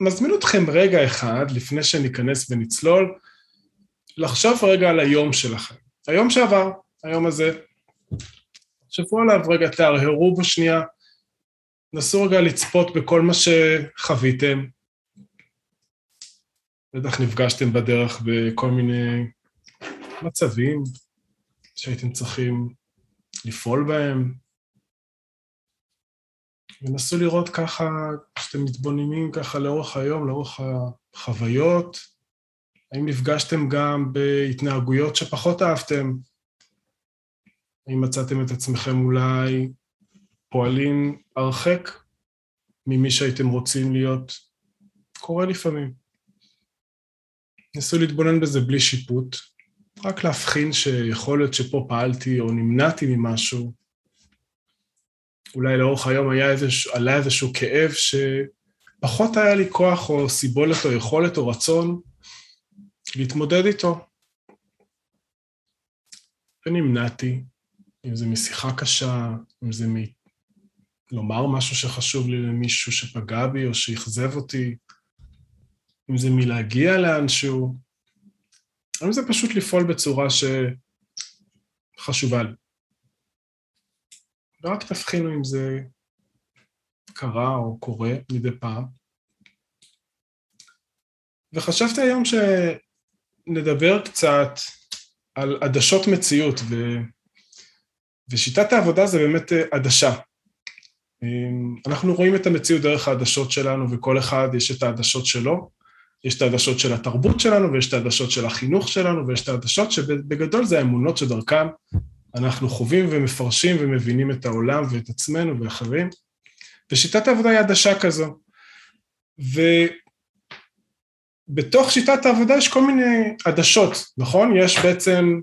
מזמין אתכם רגע אחד, לפני שניכנס ונצלול, לחשוב רגע על היום שלכם. היום שעבר, היום הזה. תחשבו עליו רגע, תהרהרו בשנייה, נסו רגע לצפות בכל מה שחוויתם. בטח נפגשתם בדרך בכל מיני מצבים שהייתם צריכים לפעול בהם. ונסו לראות ככה, כשאתם מתבוננים ככה לאורך היום, לאורך החוויות, האם נפגשתם גם בהתנהגויות שפחות אהבתם? האם מצאתם את עצמכם אולי פועלים הרחק ממי שהייתם רוצים להיות? קורה לפעמים. נסו להתבונן בזה בלי שיפוט, רק להבחין שיכול להיות שפה פעלתי או נמנעתי ממשהו. אולי לאורך היום היה איזשהו, עלה איזשהו כאב שפחות היה לי כוח או סיבולת או יכולת או רצון להתמודד איתו. ונמנעתי, אם זה משיחה קשה, אם זה מלומר משהו שחשוב לי למישהו שפגע בי או שאכזב אותי, אם זה מלהגיע לאנשהו, אם זה פשוט לפעול בצורה שחשובה לי. ורק תבחינו אם זה קרה או קורה מדי פעם. וחשבתי היום שנדבר קצת על עדשות מציאות, ו... ושיטת העבודה זה באמת אה, עדשה. אמ, אנחנו רואים את המציאות דרך העדשות שלנו, וכל אחד יש את העדשות שלו. יש את העדשות של התרבות שלנו, ויש את העדשות של החינוך שלנו, ויש את העדשות שבגדול זה האמונות שדרכם אנחנו חווים ומפרשים ומבינים את העולם ואת עצמנו ואחרים. ושיטת העבודה היא עדשה כזו. ובתוך שיטת העבודה יש כל מיני עדשות, נכון? יש בעצם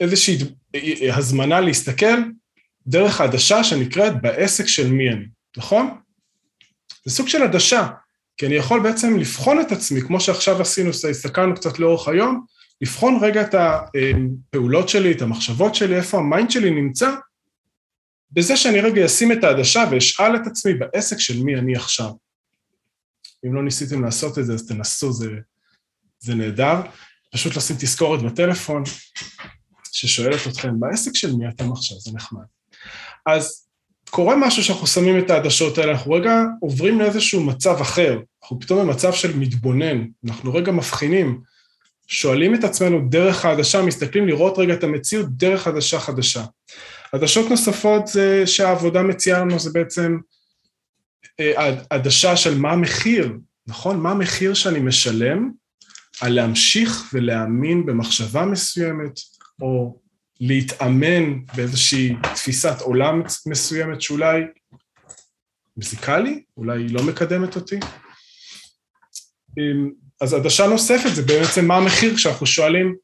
איזושהי הזמנה להסתכל דרך העדשה שנקראת בעסק של מי אני, נכון? זה סוג של עדשה, כי אני יכול בעצם לבחון את עצמי, כמו שעכשיו עשינו, הסתכלנו קצת לאורך היום, לבחון רגע את הפעולות שלי, את המחשבות שלי, איפה ה mind שלי נמצא, בזה שאני רגע אשים את העדשה ואשאל את עצמי בעסק של מי אני עכשיו. אם לא ניסיתם לעשות את זה, אז תנסו, זה, זה נהדר. פשוט לשים תזכורת בטלפון, ששואלת אתכם, בעסק של מי אתם עכשיו? זה נחמד. אז קורה משהו שאנחנו שמים את העדשות האלה, אנחנו רגע עוברים לאיזשהו מצב אחר, אנחנו פתאום במצב של מתבונן, אנחנו רגע מבחינים, שואלים את עצמנו דרך העדשה, מסתכלים לראות רגע את המציאות דרך עדשה חדשה. עדשות נוספות זה שהעבודה מציעה לנו זה בעצם אה, עדשה של מה המחיר, נכון? מה המחיר שאני משלם על להמשיך ולהאמין במחשבה מסוימת, או להתאמן באיזושהי תפיסת עולם מסוימת שאולי מזיקה לי, אולי היא לא מקדמת אותי. אז עדשה נוספת זה בעצם מה המחיר כשאנחנו שואלים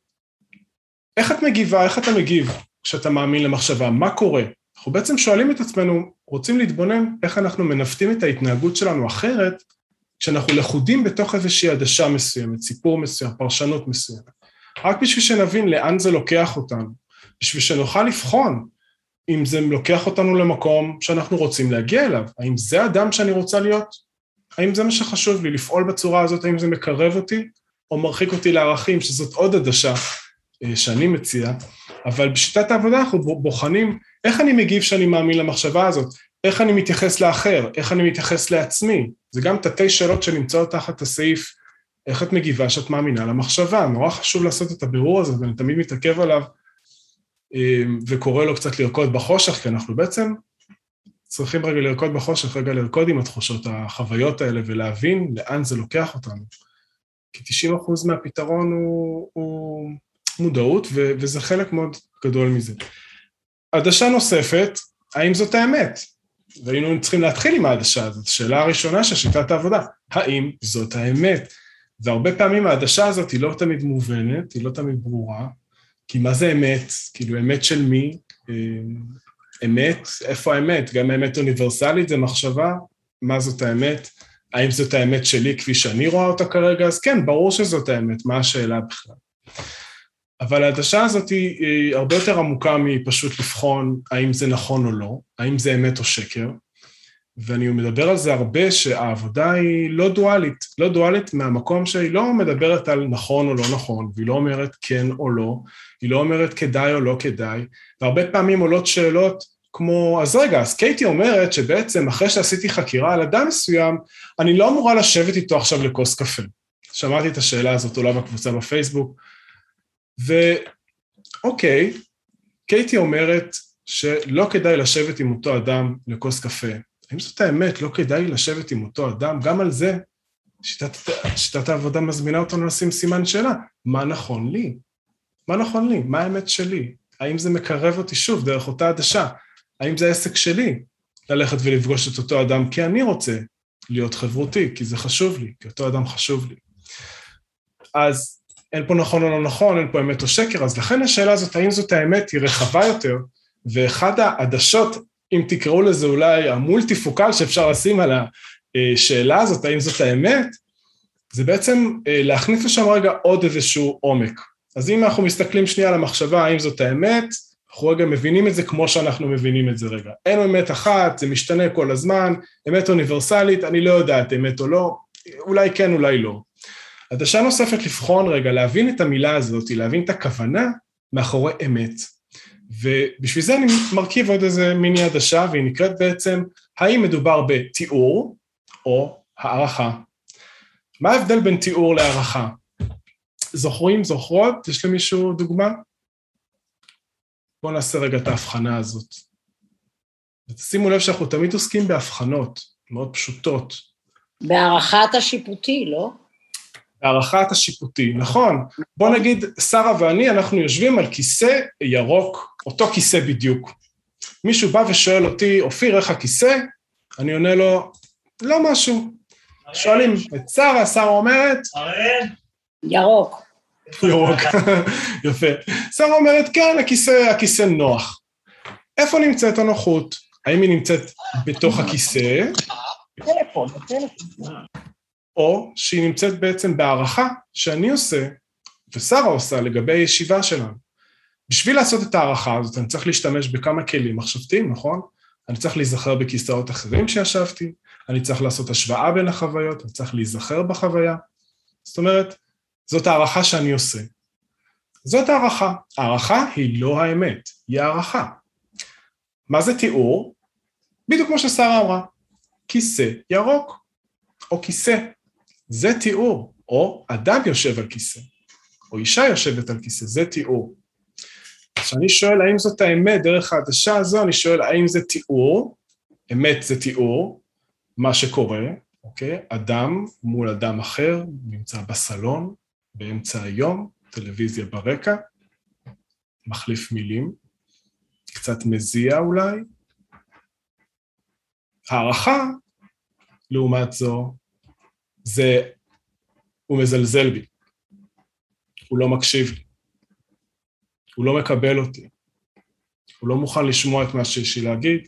איך את מגיבה, איך אתה מגיב כשאתה מאמין למחשבה, מה קורה? אנחנו בעצם שואלים את עצמנו, רוצים להתבונן איך אנחנו מנווטים את ההתנהגות שלנו אחרת כשאנחנו לכודים בתוך איזושהי עדשה מסוימת, סיפור מסוים, פרשנות מסוימת. רק בשביל שנבין לאן זה לוקח אותנו, בשביל שנוכל לבחון אם זה לוקח אותנו למקום שאנחנו רוצים להגיע אליו, האם זה אדם שאני רוצה להיות? האם זה מה שחשוב לי, לפעול בצורה הזאת, האם זה מקרב אותי או מרחיק אותי לערכים, שזאת עוד עדשה אה, שאני מציע, אבל בשיטת העבודה אנחנו בוחנים איך אני מגיב שאני מאמין למחשבה הזאת, איך אני מתייחס לאחר, איך אני מתייחס לעצמי, זה גם תתי שאלות שנמצאות תחת הסעיף איך את מגיבה שאת מאמינה למחשבה? נורא חשוב לעשות את הבירור הזה, ואני תמיד מתעכב עליו אמ, וקורא לו קצת לרקוד בחושך, כי אנחנו בעצם צריכים רגע לרקוד בחושך, רגע לרקוד עם התחושות, החוויות האלה, ולהבין לאן זה לוקח אותנו. כי 90% מהפתרון הוא, הוא מודעות, ו, וזה חלק מאוד גדול מזה. עדשה נוספת, האם זאת האמת? והיינו צריכים להתחיל עם העדשה הזאת. השאלה הראשונה של שיטת העבודה, האם זאת האמת? והרבה פעמים העדשה הזאת היא לא תמיד מובנת, היא לא תמיד ברורה, כי מה זה אמת? כאילו, אמת של מי? אמת? איפה האמת? גם האמת אוניברסלית זה מחשבה, מה זאת האמת? האם זאת האמת שלי כפי שאני רואה אותה כרגע? אז כן, ברור שזאת האמת, מה השאלה בכלל? אבל העדשה הזאת היא, היא הרבה יותר עמוקה מפשוט לבחון האם זה נכון או לא, האם זה אמת או שקר, ואני מדבר על זה הרבה, שהעבודה היא לא דואלית, לא דואלית מהמקום שהיא לא מדברת על נכון או לא נכון, והיא לא אומרת כן או לא, היא לא אומרת כדאי או לא כדאי, והרבה פעמים עולות שאלות כמו, אז רגע, אז קייטי אומרת שבעצם אחרי שעשיתי חקירה על אדם מסוים, אני לא אמורה לשבת איתו עכשיו לכוס קפה. שמעתי את השאלה הזאת עולה בקבוצה בפייסבוק, ואוקיי, קייטי אומרת שלא כדאי לשבת עם אותו אדם לכוס קפה. האם זאת האמת, לא כדאי לשבת עם אותו אדם? גם על זה שיטת, שיטת העבודה מזמינה אותנו לשים סימן שאלה. מה נכון לי? מה נכון לי? מה האמת שלי? האם זה מקרב אותי שוב דרך אותה עדשה? האם זה העסק שלי ללכת ולפגוש את אותו אדם כי אני רוצה להיות חברותי, כי זה חשוב לי, כי אותו אדם חשוב לי. אז אין פה נכון או לא נכון, אין פה אמת או שקר, אז לכן השאלה הזאת, האם זאת האמת, היא רחבה יותר, ואחד העדשות, אם תקראו לזה אולי המולטיפוקל שאפשר לשים על השאלה הזאת, האם זאת האמת, זה בעצם אה, להכניס לשם רגע עוד איזשהו עומק. אז אם אנחנו מסתכלים שנייה על המחשבה, האם זאת האמת, אנחנו רגע מבינים את זה כמו שאנחנו מבינים את זה רגע. אין אמת אחת, זה משתנה כל הזמן, אמת אוניברסלית, אני לא יודעת אמת או לא, אולי כן, אולי לא. עדשה נוספת לבחון רגע, להבין את המילה הזאת, להבין את הכוונה מאחורי אמת. ובשביל זה אני מרכיב עוד איזה מיני עדשה, והיא נקראת בעצם, האם מדובר בתיאור או הערכה. מה ההבדל בין תיאור להערכה? זוכרים, זוכרות? יש למישהו דוגמה? בואו נעשה רגע את ההבחנה הזאת. ותשימו לב שאנחנו תמיד עוסקים בהבחנות מאוד פשוטות. בהערכת השיפוטי, לא? בהערכת השיפוטי, נכון. בוא נגיד, שרה ואני, אנחנו יושבים על כיסא ירוק, אותו כיסא בדיוק. מישהו בא ושואל אותי, אופיר, איך הכיסא? אני עונה לו, לא משהו. שואלים את שרה, שרה אומרת... ירוק. ירוק, יפה. שרה אומרת, כן, הכיסא, הכיסא נוח. איפה נמצאת הנוחות? האם היא נמצאת בתוך הכיסא? טלפון, טלפון. או שהיא נמצאת בעצם בהערכה שאני עושה, ושרה עושה לגבי הישיבה שלנו. בשביל לעשות את ההערכה הזאת, אני צריך להשתמש בכמה כלים מחשבתיים, נכון? אני צריך להיזכר בכיסאות אחרים שישבתי, אני צריך לעשות השוואה בין החוויות, אני צריך להיזכר בחוויה. זאת אומרת, זאת הערכה שאני עושה. זאת הערכה. הערכה היא לא האמת, היא הערכה. מה זה תיאור? בדיוק כמו ששרה אמרה, כיסא ירוק, או כיסא. זה תיאור, או אדם יושב על כיסא, או אישה יושבת על כיסא, זה תיאור. כשאני שואל האם זאת האמת דרך העדשה הזו, אני שואל האם זה תיאור, אמת זה תיאור, מה שקורה, אוקיי? אדם מול אדם אחר, נמצא בסלון, באמצע היום, טלוויזיה ברקע, מחליף מילים, קצת מזיע אולי. הערכה, לעומת זו, זה, הוא מזלזל בי, הוא לא מקשיב לי, הוא לא מקבל אותי, הוא לא מוכן לשמוע את מה שיש לי להגיד,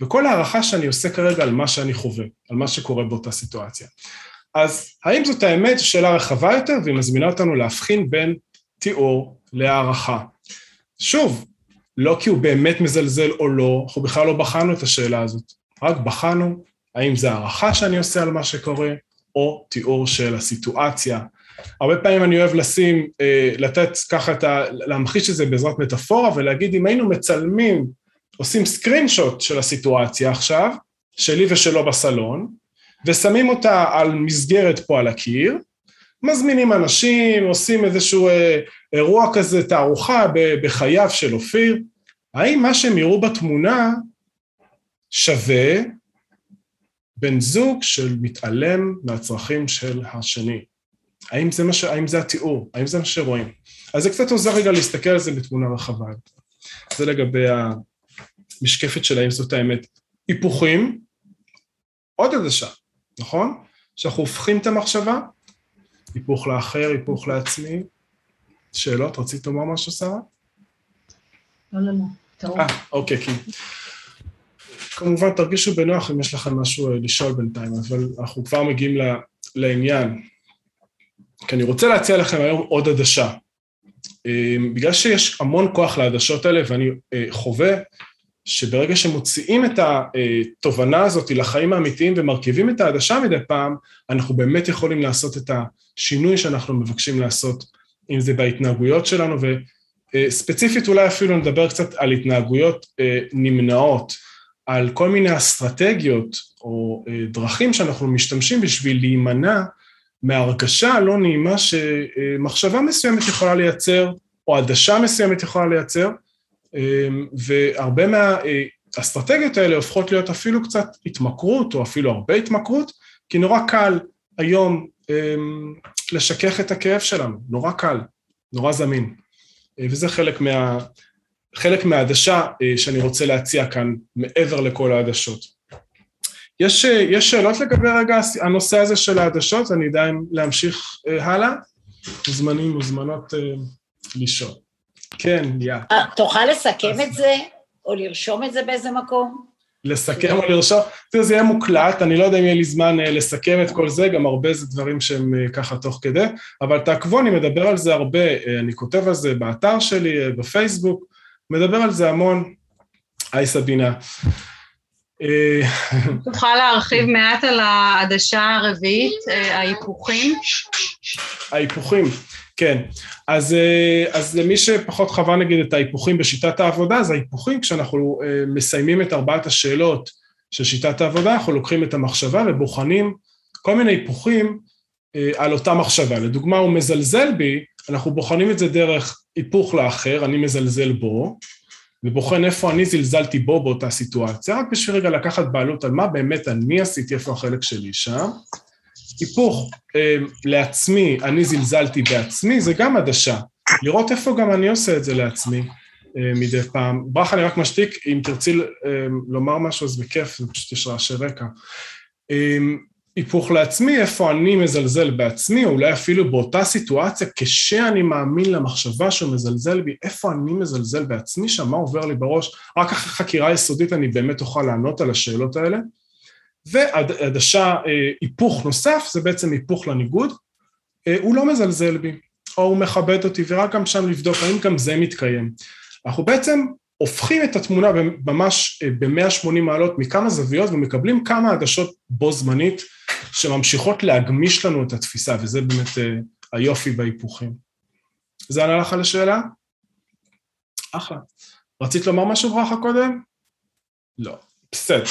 וכל הערכה שאני עושה כרגע על מה שאני חווה, על מה שקורה באותה סיטואציה. אז האם זאת האמת? זו שאלה רחבה יותר, והיא מזמינה אותנו להבחין בין תיאור להערכה. שוב, לא כי הוא באמת מזלזל או לא, אנחנו בכלל לא בחנו את השאלה הזאת, רק בחנו האם זה הערכה שאני עושה על מה שקורה, או תיאור של הסיטואציה. הרבה פעמים אני אוהב לשים, אה, לתת ככה את ה... להמחיש את זה בעזרת מטאפורה ולהגיד אם היינו מצלמים, עושים סקרין שוט של הסיטואציה עכשיו, שלי ושלו בסלון, ושמים אותה על מסגרת פה על הקיר, מזמינים אנשים, עושים איזשהו אה, אירוע כזה, תערוכה בחייו של אופיר, האם מה שהם יראו בתמונה שווה בן זוג של מתעלם מהצרכים של השני? האם זה, ש... האם זה התיאור? האם זה מה שרואים? אז זה קצת עוזר רגע להסתכל על זה בתמונה רחבה. זה לגבי המשקפת של האם זאת האמת. היפוכים, עוד עדשה. נכון? שאנחנו הופכים את המחשבה, היפוך לאחר, היפוך לעצמי. שאלות? רצית לומר משהו, שרה? לא, לא, לא. אה, אוקיי, כי... כמובן, תרגישו בנוח אם יש לכם משהו אה, לשאול בינתיים, אבל אנחנו כבר מגיעים לעניין. כי אני רוצה להציע לכם היום עוד עדשה. אה, בגלל שיש המון כוח לעדשות האלה, ואני אה, חווה שברגע שמוציאים את התובנה הזאת לחיים האמיתיים ומרכיבים את העדשה מדי פעם, אנחנו באמת יכולים לעשות את השינוי שאנחנו מבקשים לעשות, אם זה בהתנהגויות שלנו, וספציפית אולי אפילו נדבר קצת על התנהגויות אה, נמנעות, על כל מיני אסטרטגיות או אה, דרכים שאנחנו משתמשים בשביל להימנע מהרגשה הלא נעימה שמחשבה מסוימת יכולה לייצר, או עדשה מסוימת יכולה לייצר, אמ, והרבה מהאסטרטגיות האלה הופכות להיות אפילו קצת התמכרות, או אפילו הרבה התמכרות, כי נורא קל היום אמ, לשכך את הכאב שלנו, נורא קל, נורא זמין. אה, וזה חלק מה... חלק מהעדשה אה, שאני רוצה להציע כאן, מעבר לכל העדשות. יש, אה, יש שאלות לגבי רגע הנושא הזה של העדשות? אני יודע אם להמשיך הלאה? מוזמנים, מוזמנות לשאול. כן, יא. אה, תוכל לסכם את זה, או לרשום את זה באיזה מקום? לסכם או לרשום, תראה, זה יהיה מוקלט, אני לא יודע אם יהיה לי זמן אה, לסכם את כל זה, גם הרבה זה דברים שהם אה, ככה תוך כדי, אבל תעקבו, אני מדבר על זה הרבה, אני כותב על זה באתר שלי, בפייסבוק, מדבר על זה המון. היי סבינה. תוכל להרחיב מעט על העדשה הרביעית, ההיפוכים? ההיפוכים. כן, אז, אה, אז למי שפחות חווה נגיד את ההיפוכים בשיטת העבודה, אז ההיפוכים כשאנחנו אה, מסיימים את ארבעת השאלות של שיטת העבודה, אנחנו לוקחים את המחשבה ובוחנים כל מיני היפוכים אה, על אותה מחשבה. לדוגמה, הוא מזלזל בי, אנחנו בוחנים את זה דרך היפוך לאחר, אני מזלזל בו, ובוחן איפה אני זלזלתי בו באותה סיטואציה, רק בשביל רגע לקחת בעלות על מה באמת אני עשיתי, איפה החלק שלי שם. היפוך אה, לעצמי, אני זלזלתי בעצמי, זה גם עדשה. לראות איפה גם אני עושה את זה לעצמי אה, מדי פעם. ברכה, אני רק משתיק, אם תרצי אה, לומר משהו אז בכיף, זה פשוט יש רעשי רקע. היפוך לעצמי, איפה אני מזלזל בעצמי, או אולי אפילו באותה סיטואציה, כשאני מאמין למחשבה שהוא מזלזל בי, איפה אני מזלזל בעצמי שם, מה עובר לי בראש, רק אחרי חקירה יסודית אני באמת אוכל לענות על השאלות האלה. ועדשה, אה, היפוך נוסף, זה בעצם היפוך לניגוד, אה, הוא לא מזלזל בי, או הוא מכבד אותי, ורק גם שם לבדוק האם גם זה מתקיים. אנחנו בעצם הופכים את התמונה ממש אה, ב-180 מעלות מכמה זוויות ומקבלים כמה עדשות בו זמנית שממשיכות להגמיש לנו את התפיסה, וזה באמת היופי בהיפוכים. זה ענה לך על השאלה? אחלה. רצית לומר משהו ברכה קודם? לא. בסדר.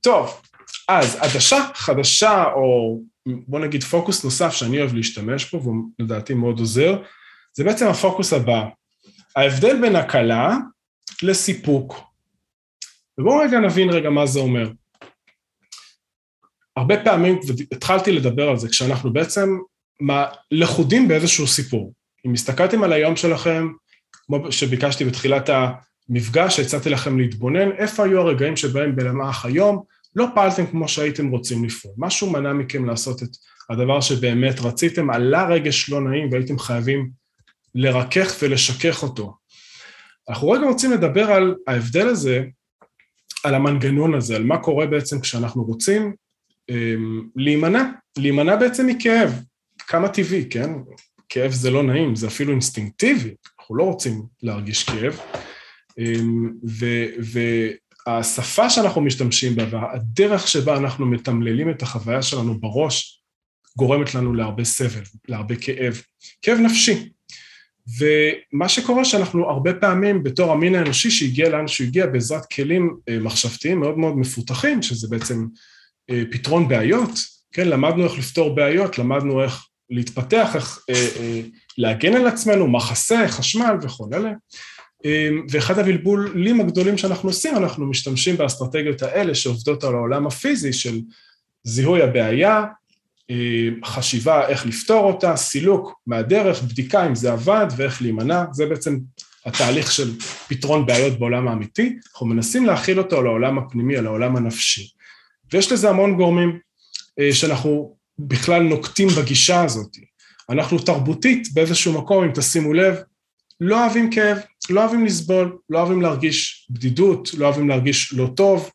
טוב, אז עדשה חדשה, או בוא נגיד פוקוס נוסף שאני אוהב להשתמש בו, והוא לדעתי מאוד עוזר, זה בעצם הפוקוס הבא. ההבדל בין הקלה לסיפוק. ובואו רגע נבין רגע מה זה אומר. הרבה פעמים, והתחלתי לדבר על זה, כשאנחנו בעצם לכודים באיזשהו סיפור. אם הסתכלתם על היום שלכם, כמו שביקשתי בתחילת המפגש, הצעתי לכם להתבונן, איפה היו הרגעים שבהם במהלך היום לא פעלתם כמו שהייתם רוצים לפעול. משהו מנע מכם לעשות את הדבר שבאמת רציתם, עלה רגש לא נעים והייתם חייבים לרכך ולשכך אותו. אנחנו רגע רוצים לדבר על ההבדל הזה, על המנגנון הזה, על מה קורה בעצם כשאנחנו רוצים um, להימנע, להימנע בעצם מכאב. כמה טבעי, כן? כאב זה לא נעים, זה אפילו אינסטינקטיבי, אנחנו לא רוצים להרגיש כאב. Um, ו, ו, השפה שאנחנו משתמשים בה והדרך שבה אנחנו מתמללים את החוויה שלנו בראש גורמת לנו להרבה סבל, להרבה כאב, כאב נפשי. ומה שקורה שאנחנו הרבה פעמים בתור המין האנושי שהגיע לאן שהוא הגיע בעזרת כלים אה, מחשבתיים מאוד מאוד מפותחים, שזה בעצם אה, פתרון בעיות, כן, למדנו איך לפתור בעיות, למדנו איך להתפתח, איך אה, להגן על עצמנו, מחסה, חשמל וכל אלה. אמ, ואחד הבלבולים הגדולים שאנחנו עושים, אנחנו משתמשים באסטרטגיות האלה שעובדות על העולם הפיזי של זיהוי הבעיה, חשיבה איך לפתור אותה, סילוק מהדרך, בדיקה אם זה עבד ואיך להימנע, זה בעצם התהליך של פתרון בעיות בעולם האמיתי, אנחנו מנסים להכיל אותו על העולם הפנימי, על העולם הנפשי. ויש לזה המון גורמים אה, שאנחנו בכלל נוקטים בגישה הזאת. אנחנו תרבותית באיזשהו מקום, אם תשימו לב, לא אוהבים כאב, לא אוהבים לסבול, לא אוהבים להרגיש בדידות, לא אוהבים להרגיש לא טוב.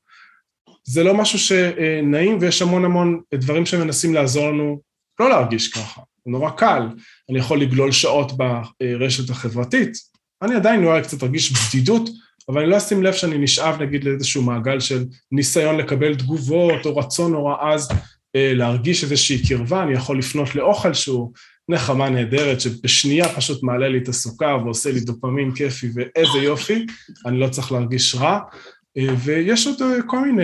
זה לא משהו שנעים ויש המון המון דברים שמנסים לעזור לנו לא להרגיש ככה. זה נורא קל, אני יכול לגלול שעות ברשת החברתית, אני עדיין אולי קצת ארגיש בדידות אבל אני לא אשים לב שאני נשאב נגיד לאיזשהו מעגל של ניסיון לקבל תגובות או רצון נורא עז אה, להרגיש איזושהי קרבה, אני יכול לפנות לאוכל שהוא נחמה נהדרת שבשנייה פשוט מעלה לי את הסוכר ועושה לי דופמין כיפי ואיזה יופי, אני לא צריך להרגיש רע. אה, ויש עוד אה, כל מיני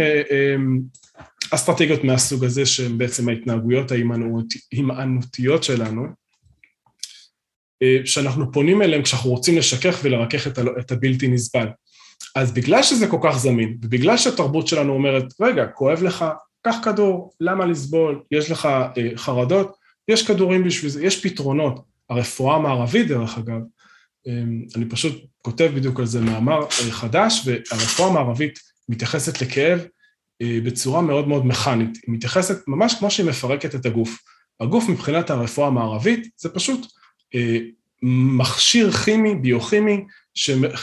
אסטרטגיות מהסוג הזה שהן בעצם ההתנהגויות ההימנעותיות שלנו, שאנחנו פונים אליהן כשאנחנו רוצים לשכך ולרכך את הבלתי נסבל. אז בגלל שזה כל כך זמין, ובגלל שהתרבות שלנו אומרת, רגע, כואב לך, קח כדור, למה לסבול, יש לך אה, חרדות, יש כדורים בשביל זה, יש פתרונות. הרפואה המערבית, דרך אגב, אה, אני פשוט כותב בדיוק על זה מאמר אה, חדש, והרפואה המערבית מתייחסת לכאב אה, בצורה מאוד מאוד מכנית. היא מתייחסת ממש כמו שהיא מפרקת את הגוף. הגוף מבחינת הרפואה המערבית זה פשוט אה, מכשיר כימי, ביוכימי,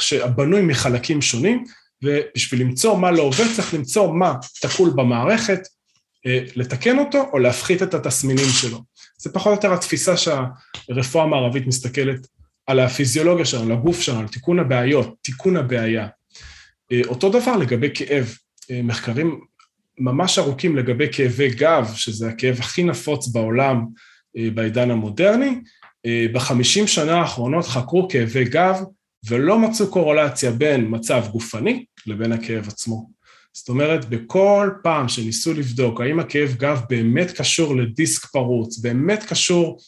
שבנוי מחלקים שונים, ובשביל למצוא מה לא עובד צריך למצוא מה תקול במערכת, לתקן אותו או להפחית את התסמינים שלו. זה פחות או יותר התפיסה שהרפואה המערבית מסתכלת על הפיזיולוגיה שלנו, לגוף שלנו, על תיקון הבעיות, תיקון הבעיה. אה, אותו דבר לגבי כאב, אה, מחקרים ממש ארוכים לגבי כאבי גב, שזה הכאב הכי נפוץ בעולם בעידן המודרני, בחמישים שנה האחרונות חקרו כאבי גב ולא מצאו קורולציה בין מצב גופני לבין הכאב עצמו. זאת אומרת, בכל פעם שניסו לבדוק האם הכאב גב באמת קשור לדיסק פרוץ, באמת קשור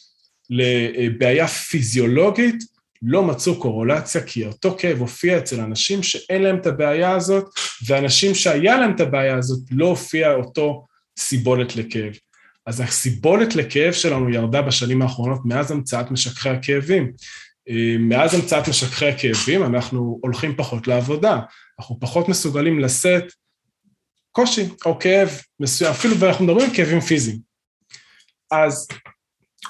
לבעיה פיזיולוגית, לא מצאו קורולציה, כי אותו כאב הופיע אצל אנשים שאין להם את הבעיה הזאת, ואנשים שהיה להם את הבעיה הזאת לא הופיע אותו סיבולת לכאב. אז הסיבולת לכאב שלנו ירדה בשנים האחרונות מאז המצאת משככי הכאבים. מאז המצאת משככי הכאבים אנחנו הולכים פחות לעבודה, אנחנו פחות מסוגלים לשאת קושי או כאב מסוים, אפילו ואנחנו מדברים על כאבים פיזיים. אז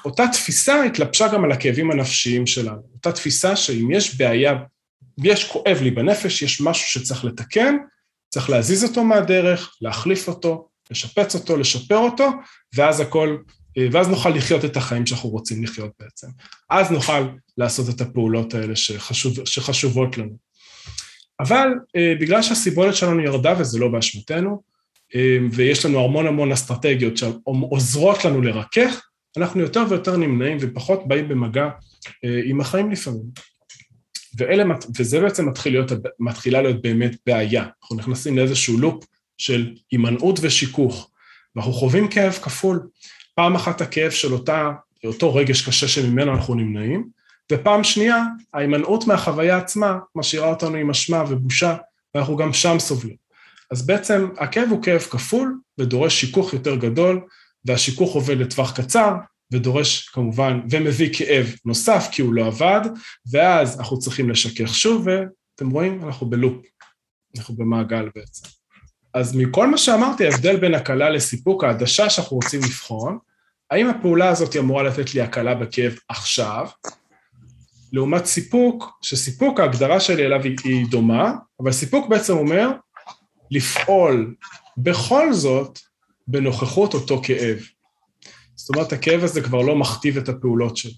אותה תפיסה התלבשה גם על הכאבים הנפשיים שלנו, אותה תפיסה שאם יש בעיה, יש כואב לי בנפש, יש משהו שצריך לתקן, צריך להזיז אותו מהדרך, להחליף אותו, לשפץ אותו, לשפר אותו, ואז הכל ואז נוכל לחיות את החיים שאנחנו רוצים לחיות בעצם. אז נוכל לעשות את הפעולות האלה שחשוב, שחשובות לנו. אבל אה, בגלל שהסיבולת שלנו ירדה, וזה לא באשמתנו, אה, ויש לנו המון המון אסטרטגיות שעוזרות לנו לרכך, אנחנו יותר ויותר נמנעים ופחות באים במגע אה, עם החיים לפעמים. ואלה, וזה בעצם מתחיל להיות, מתחילה להיות באמת בעיה. אנחנו נכנסים לאיזשהו לופ של הימנעות ושיכוך, ואנחנו חווים כאב כפול. פעם אחת הכאב של אותה, אותו רגש קשה שממנו אנחנו נמנעים, ופעם שנייה, ההימנעות מהחוויה עצמה משאירה אותנו עם אשמה ובושה, ואנחנו גם שם סובלים. אז בעצם הכאב הוא כאב כפול ודורש שיכוך יותר גדול, והשיכוך עובד לטווח קצר, ודורש כמובן, ומביא כאב נוסף כי הוא לא עבד, ואז אנחנו צריכים לשכך שוב, ואתם רואים, אנחנו בלופ, אנחנו במעגל בעצם. אז מכל מה שאמרתי, ההבדל בין הקלה לסיפוק, העדשה שאנחנו רוצים לבחון, האם הפעולה הזאת אמורה לתת לי הקלה בכאב עכשיו, לעומת סיפוק, שסיפוק ההגדרה שלי אליו היא, היא דומה, אבל סיפוק בעצם אומר לפעול. בכל זאת בנוכחות אותו כאב. זאת אומרת, הכאב הזה כבר לא מכתיב את הפעולות שלי.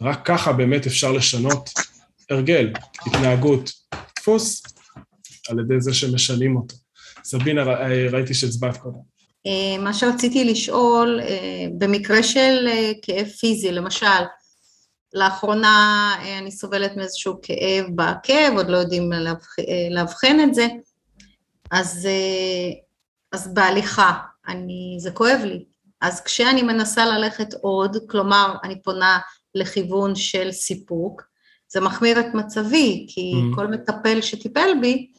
רק ככה באמת אפשר לשנות הרגל, התנהגות, דפוס, על ידי זה שמשנים אותו. סבינה, ראיתי שהצבעת קודם. אה, מה שרציתי לשאול, אה, במקרה של אה, כאב פיזי, למשל, לאחרונה אני סובלת מאיזשהו כאב בעקב, עוד לא יודעים לאבחן את זה, אז, אז בהליכה, אני, זה כואב לי. אז כשאני מנסה ללכת עוד, כלומר, אני פונה לכיוון של סיפוק, זה מחמיר את מצבי, כי mm. כל מטפל שטיפל בי,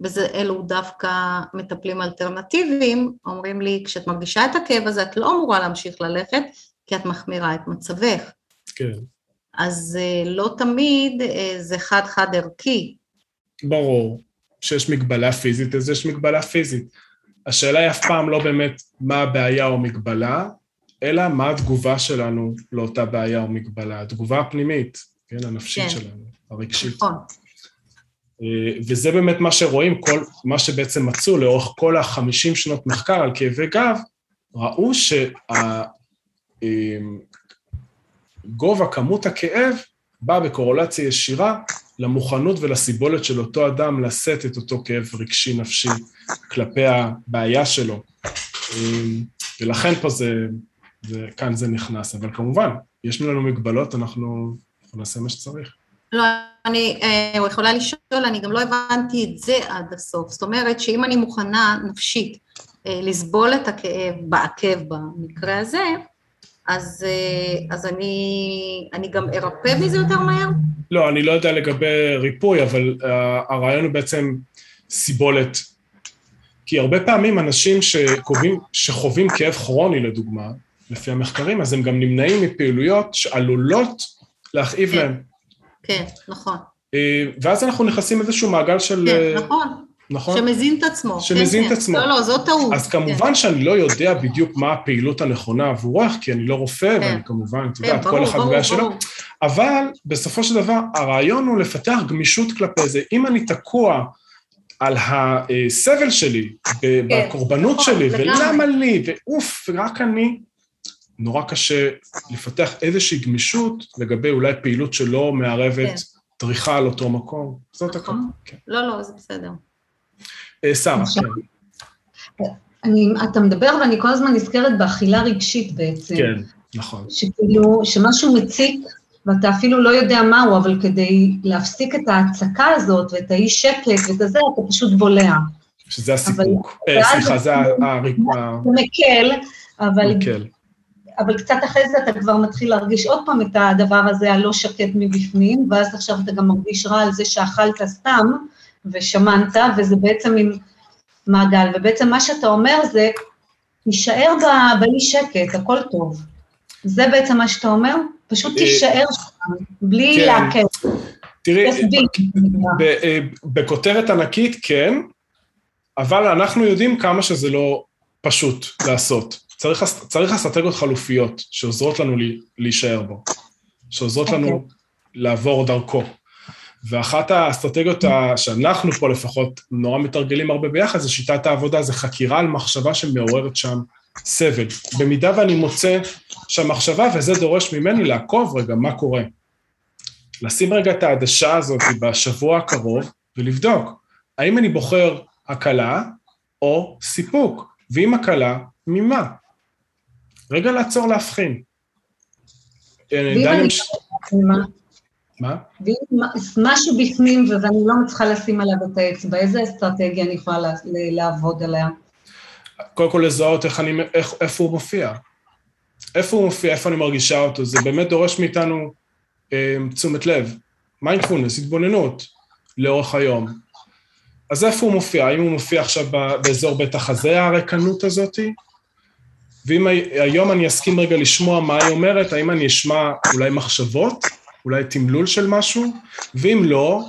ואלו דווקא מטפלים אלטרנטיביים, אומרים לי, כשאת מרגישה את הכאב הזה, את לא אמורה להמשיך ללכת, כי את מחמירה את מצבך. כן. אז אה, לא תמיד אה, זה חד-חד ערכי. ברור. כשיש מגבלה פיזית, אז יש מגבלה פיזית. השאלה היא אף פעם לא באמת מה הבעיה או מגבלה, אלא מה התגובה שלנו לאותה בעיה או מגבלה, התגובה הפנימית, כן, הנפשית כן. שלנו, הרגשית. נכון. אה, וזה באמת מה שרואים, כל, מה שבעצם מצאו לאורך כל החמישים שנות מחקר על כאבי גב, ראו שגובה אה, כמות הכאב בא בקורולציה ישירה למוכנות ולסיבולת של אותו אדם לשאת את אותו כאב רגשי נפשי כלפי הבעיה שלו. אמ, ולכן פה זה, זה, כאן זה נכנס, אבל כמובן, יש לנו מגבלות, אנחנו, אנחנו נעשה מה שצריך. לא, אני אה, יכולה לשאול, אני גם לא הבנתי את זה עד הסוף. זאת אומרת שאם אני מוכנה נפשית אה, לסבול את הכאב, בעקב במקרה הזה, אז, אה, אז אני, אני גם ארפא מזה יותר מהר? לא, אני לא יודע לגבי ריפוי, אבל uh, הרעיון הוא בעצם סיבולת. כי הרבה פעמים אנשים שקובעים, שחווים כאב כרוני, לדוגמה, לפי המחקרים, אז הם גם נמנעים מפעילויות שעלולות להכאיב כן. להם. כן, נכון. אה, ואז אנחנו נכנסים לאיזשהו מעגל של... כן, נכון. נכון? שמזין את עצמו. שמזין כן, את עצמו. כן. לא, לא, זו טעות. אז כמובן כן. שאני לא יודע בדיוק מה הפעילות הנכונה עבורך, כי אני לא רופא, כן. ואני כמובן, את כן, יודעת, כל אחד והבעיה שלו. אבל בסופו של דבר, הרעיון הוא לפתח גמישות כלפי זה. אם אני תקוע על הסבל שלי, ב- בקורבנות נכון, שלי, לגמרי. ולמה לי, ואוף, רק אני, נורא קשה לפתח איזושהי גמישות לגבי אולי פעילות שלא כן. מערבת דריכה על אותו מקום. זאת נכון. הכוונה. כן. לא, לא, זה בסדר. אה, שרה, עכשיו, כן. אני, אתה מדבר ואני כל הזמן נזכרת באכילה רגשית בעצם. כן, נכון. שכאילו, שמשהו מציק, ואתה אפילו לא יודע מהו, אבל כדי להפסיק את ההצקה הזאת ואת האי שקט ואת הזה, אתה פשוט בולע. שזה הסיפוק. אה, סליחה, זה ה- ה- ה- זה מקל, אבל, מקל. אבל קצת אחרי זה אתה כבר מתחיל להרגיש עוד פעם את הדבר הזה הלא שקט מבפנים, ואז עכשיו אתה גם מרגיש רע על זה שאכלת סתם ושמנת, וזה בעצם מין מעגל. ובעצם מה שאתה אומר זה, תישאר באי שקט, הכל טוב. זה בעצם מה שאתה אומר? פשוט אה, תישאר שם, בלי כן. לעכב. תראי, אה, בכותרת ענקית כן, אבל אנחנו יודעים כמה שזה לא פשוט לעשות. צריך, צריך אסטרטגיות חלופיות שעוזרות לנו להישאר בו, שעוזרות לנו אוקיי. לעבור דרכו. ואחת האסטרטגיות שאנחנו פה לפחות נורא מתרגלים הרבה ביחד, זה שיטת העבודה, זה חקירה על מחשבה שמעוררת שם סבל. במידה ואני מוצא שהמחשבה, וזה דורש ממני לעקוב רגע מה קורה. לשים רגע את העדשה הזאת בשבוע הקרוב ולבדוק, האם אני בוחר הקלה או סיפוק, ואם הקלה, ממה? רגע לעצור להבחין. אה, ואם אני- מה? מה? ואם משהו בפנים ואני לא מצליחה לשים עליו את האצבע, איזה אסטרטגיה אני יכולה לעבוד עליה? קודם כל לזהות איך אני, איך, איפה הוא מופיע. איפה הוא מופיע, איפה אני מרגישה אותו, זה באמת דורש מאיתנו אה, תשומת לב, מיינדפולנס, התבוננות לאורך היום. אז איפה הוא מופיע? האם הוא מופיע עכשיו באזור בית החזה, הריקנות הזאתי? ואם הי- היום אני אסכים רגע לשמוע מה היא אומרת, האם אני אשמע אולי מחשבות, אולי תמלול של משהו? ואם לא,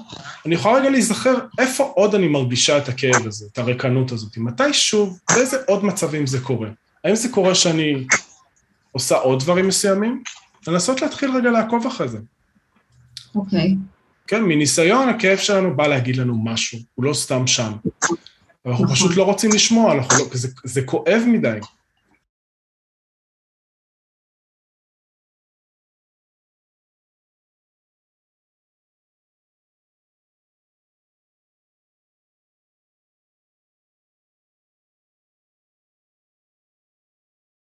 אני יכולה רגע להיזכר איפה עוד אני מרגישה את הכאב הזה, את הריקנות הזאת. מתי שוב, באיזה עוד מצבים זה קורה? האם זה קורה שאני עושה עוד דברים מסוימים? לנסות להתחיל רגע לעקוב אחרי זה. אוקיי. כן, מניסיון הכאב שלנו בא להגיד לנו משהו, הוא לא סתם שם. אנחנו. פשוט לא רוצים לשמוע, לא, זה, זה כואב מדי.